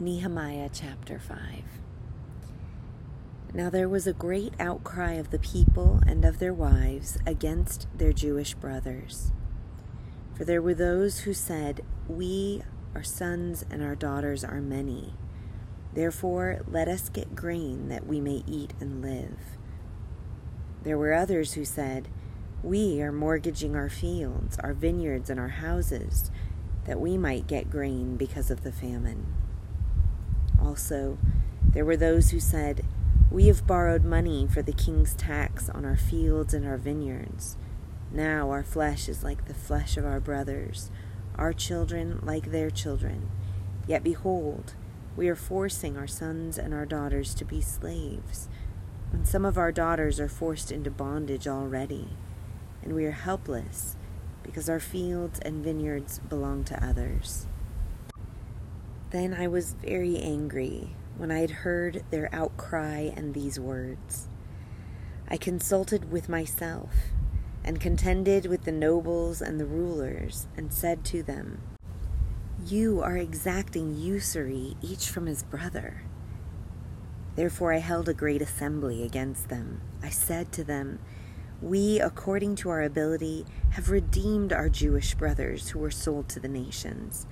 Nehemiah chapter 5 Now there was a great outcry of the people and of their wives against their Jewish brothers. For there were those who said, We, our sons and our daughters, are many. Therefore, let us get grain that we may eat and live. There were others who said, We are mortgaging our fields, our vineyards, and our houses, that we might get grain because of the famine. Also, there were those who said, We have borrowed money for the king's tax on our fields and our vineyards. Now our flesh is like the flesh of our brothers, our children like their children. Yet behold, we are forcing our sons and our daughters to be slaves, and some of our daughters are forced into bondage already, and we are helpless because our fields and vineyards belong to others. Then I was very angry when I had heard their outcry and these words. I consulted with myself and contended with the nobles and the rulers and said to them, You are exacting usury each from his brother. Therefore I held a great assembly against them. I said to them, We, according to our ability, have redeemed our Jewish brothers who were sold to the nations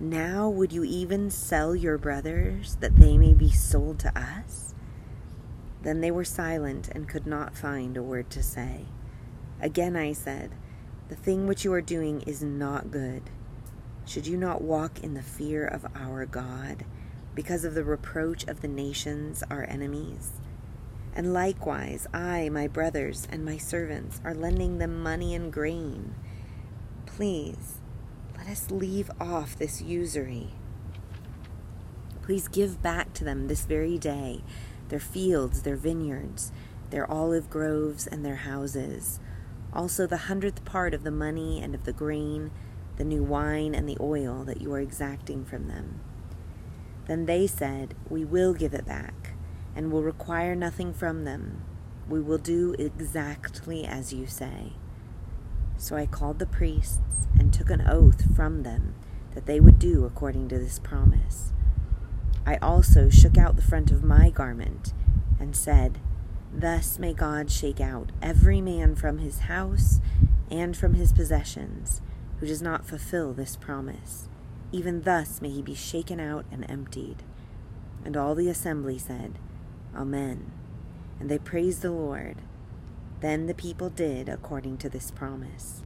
now would you even sell your brothers that they may be sold to us? Then they were silent and could not find a word to say. Again I said, The thing which you are doing is not good. Should you not walk in the fear of our God, because of the reproach of the nations, our enemies? And likewise, I, my brothers, and my servants are lending them money and grain. Please, let us leave off this usury. Please give back to them this very day their fields, their vineyards, their olive groves, and their houses, also the hundredth part of the money and of the grain, the new wine and the oil that you are exacting from them. Then they said, We will give it back, and will require nothing from them. We will do exactly as you say. So I called the priests and took an oath from them that they would do according to this promise. I also shook out the front of my garment and said, Thus may God shake out every man from his house and from his possessions who does not fulfill this promise. Even thus may he be shaken out and emptied. And all the assembly said, Amen. And they praised the Lord. Then the people did according to this promise.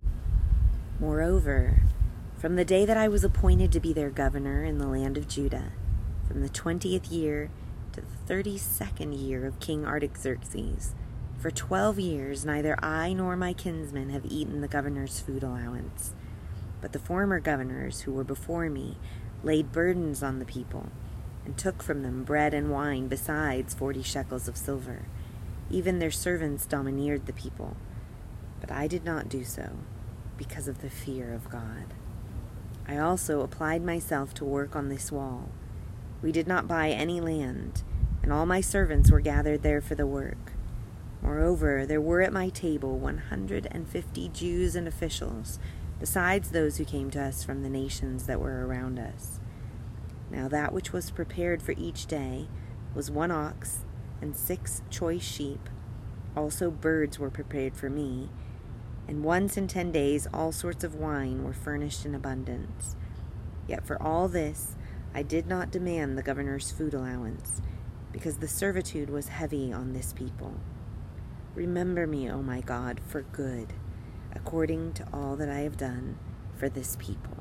Moreover, from the day that I was appointed to be their governor in the land of Judah, from the twentieth year to the thirty second year of King Artaxerxes, for twelve years neither I nor my kinsmen have eaten the governor's food allowance. But the former governors who were before me laid burdens on the people, and took from them bread and wine besides forty shekels of silver. Even their servants domineered the people. But I did not do so because of the fear of God. I also applied myself to work on this wall. We did not buy any land, and all my servants were gathered there for the work. Moreover, there were at my table one hundred and fifty Jews and officials, besides those who came to us from the nations that were around us. Now that which was prepared for each day was one ox and six choice sheep. Also birds were prepared for me and once in ten days all sorts of wine were furnished in abundance. Yet for all this I did not demand the governor's food allowance, because the servitude was heavy on this people. Remember me, O my God, for good, according to all that I have done for this people.